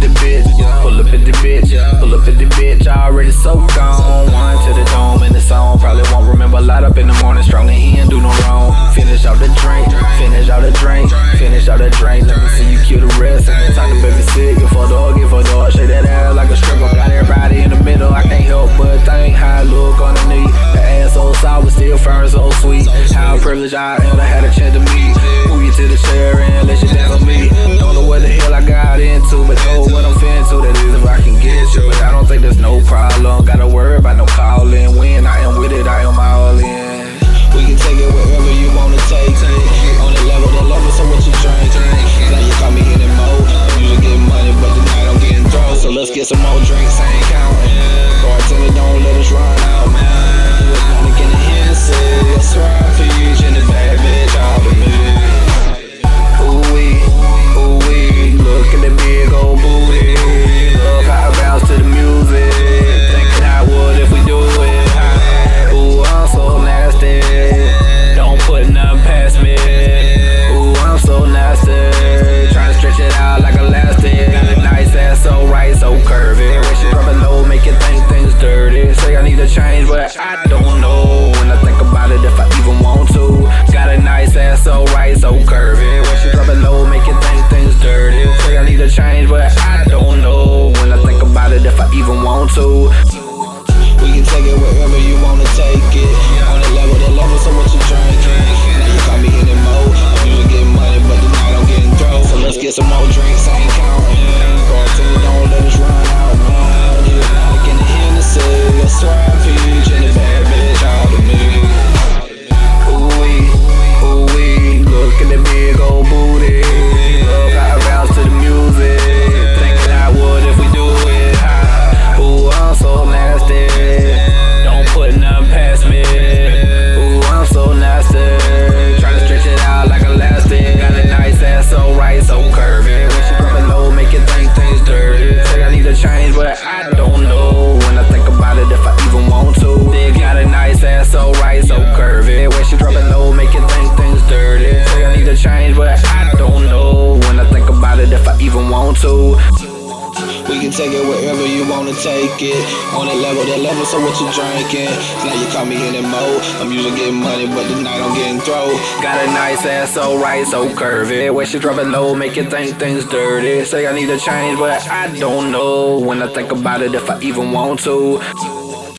the bitch, pull up in the bitch, pull up in the bitch. I already so gone. One to the dome and the song Probably won't remember. Light up in the morning, strong and he ain't do no wrong. Finish out the drink, finish out the drink, finish out the drink. Let me see you kill the rest. And then time to baby sick. Give for dog, give for dog. Shake that ass like a stripper. Got everybody in the middle. I can't help but think how I look on the knee. The ass so sour, still firm, so sweet. How privileged I am to gotta work. We can take it wherever you wanna take it. On that level, that level, so what you drinking? Now you call me in the mode. I'm usually getting money, but tonight I'm getting thrown. Got a nice ass, so right, so curvy. When she drop it low, make you think things dirty. Say I need to change, but I don't know. When I think about it, if I even want to.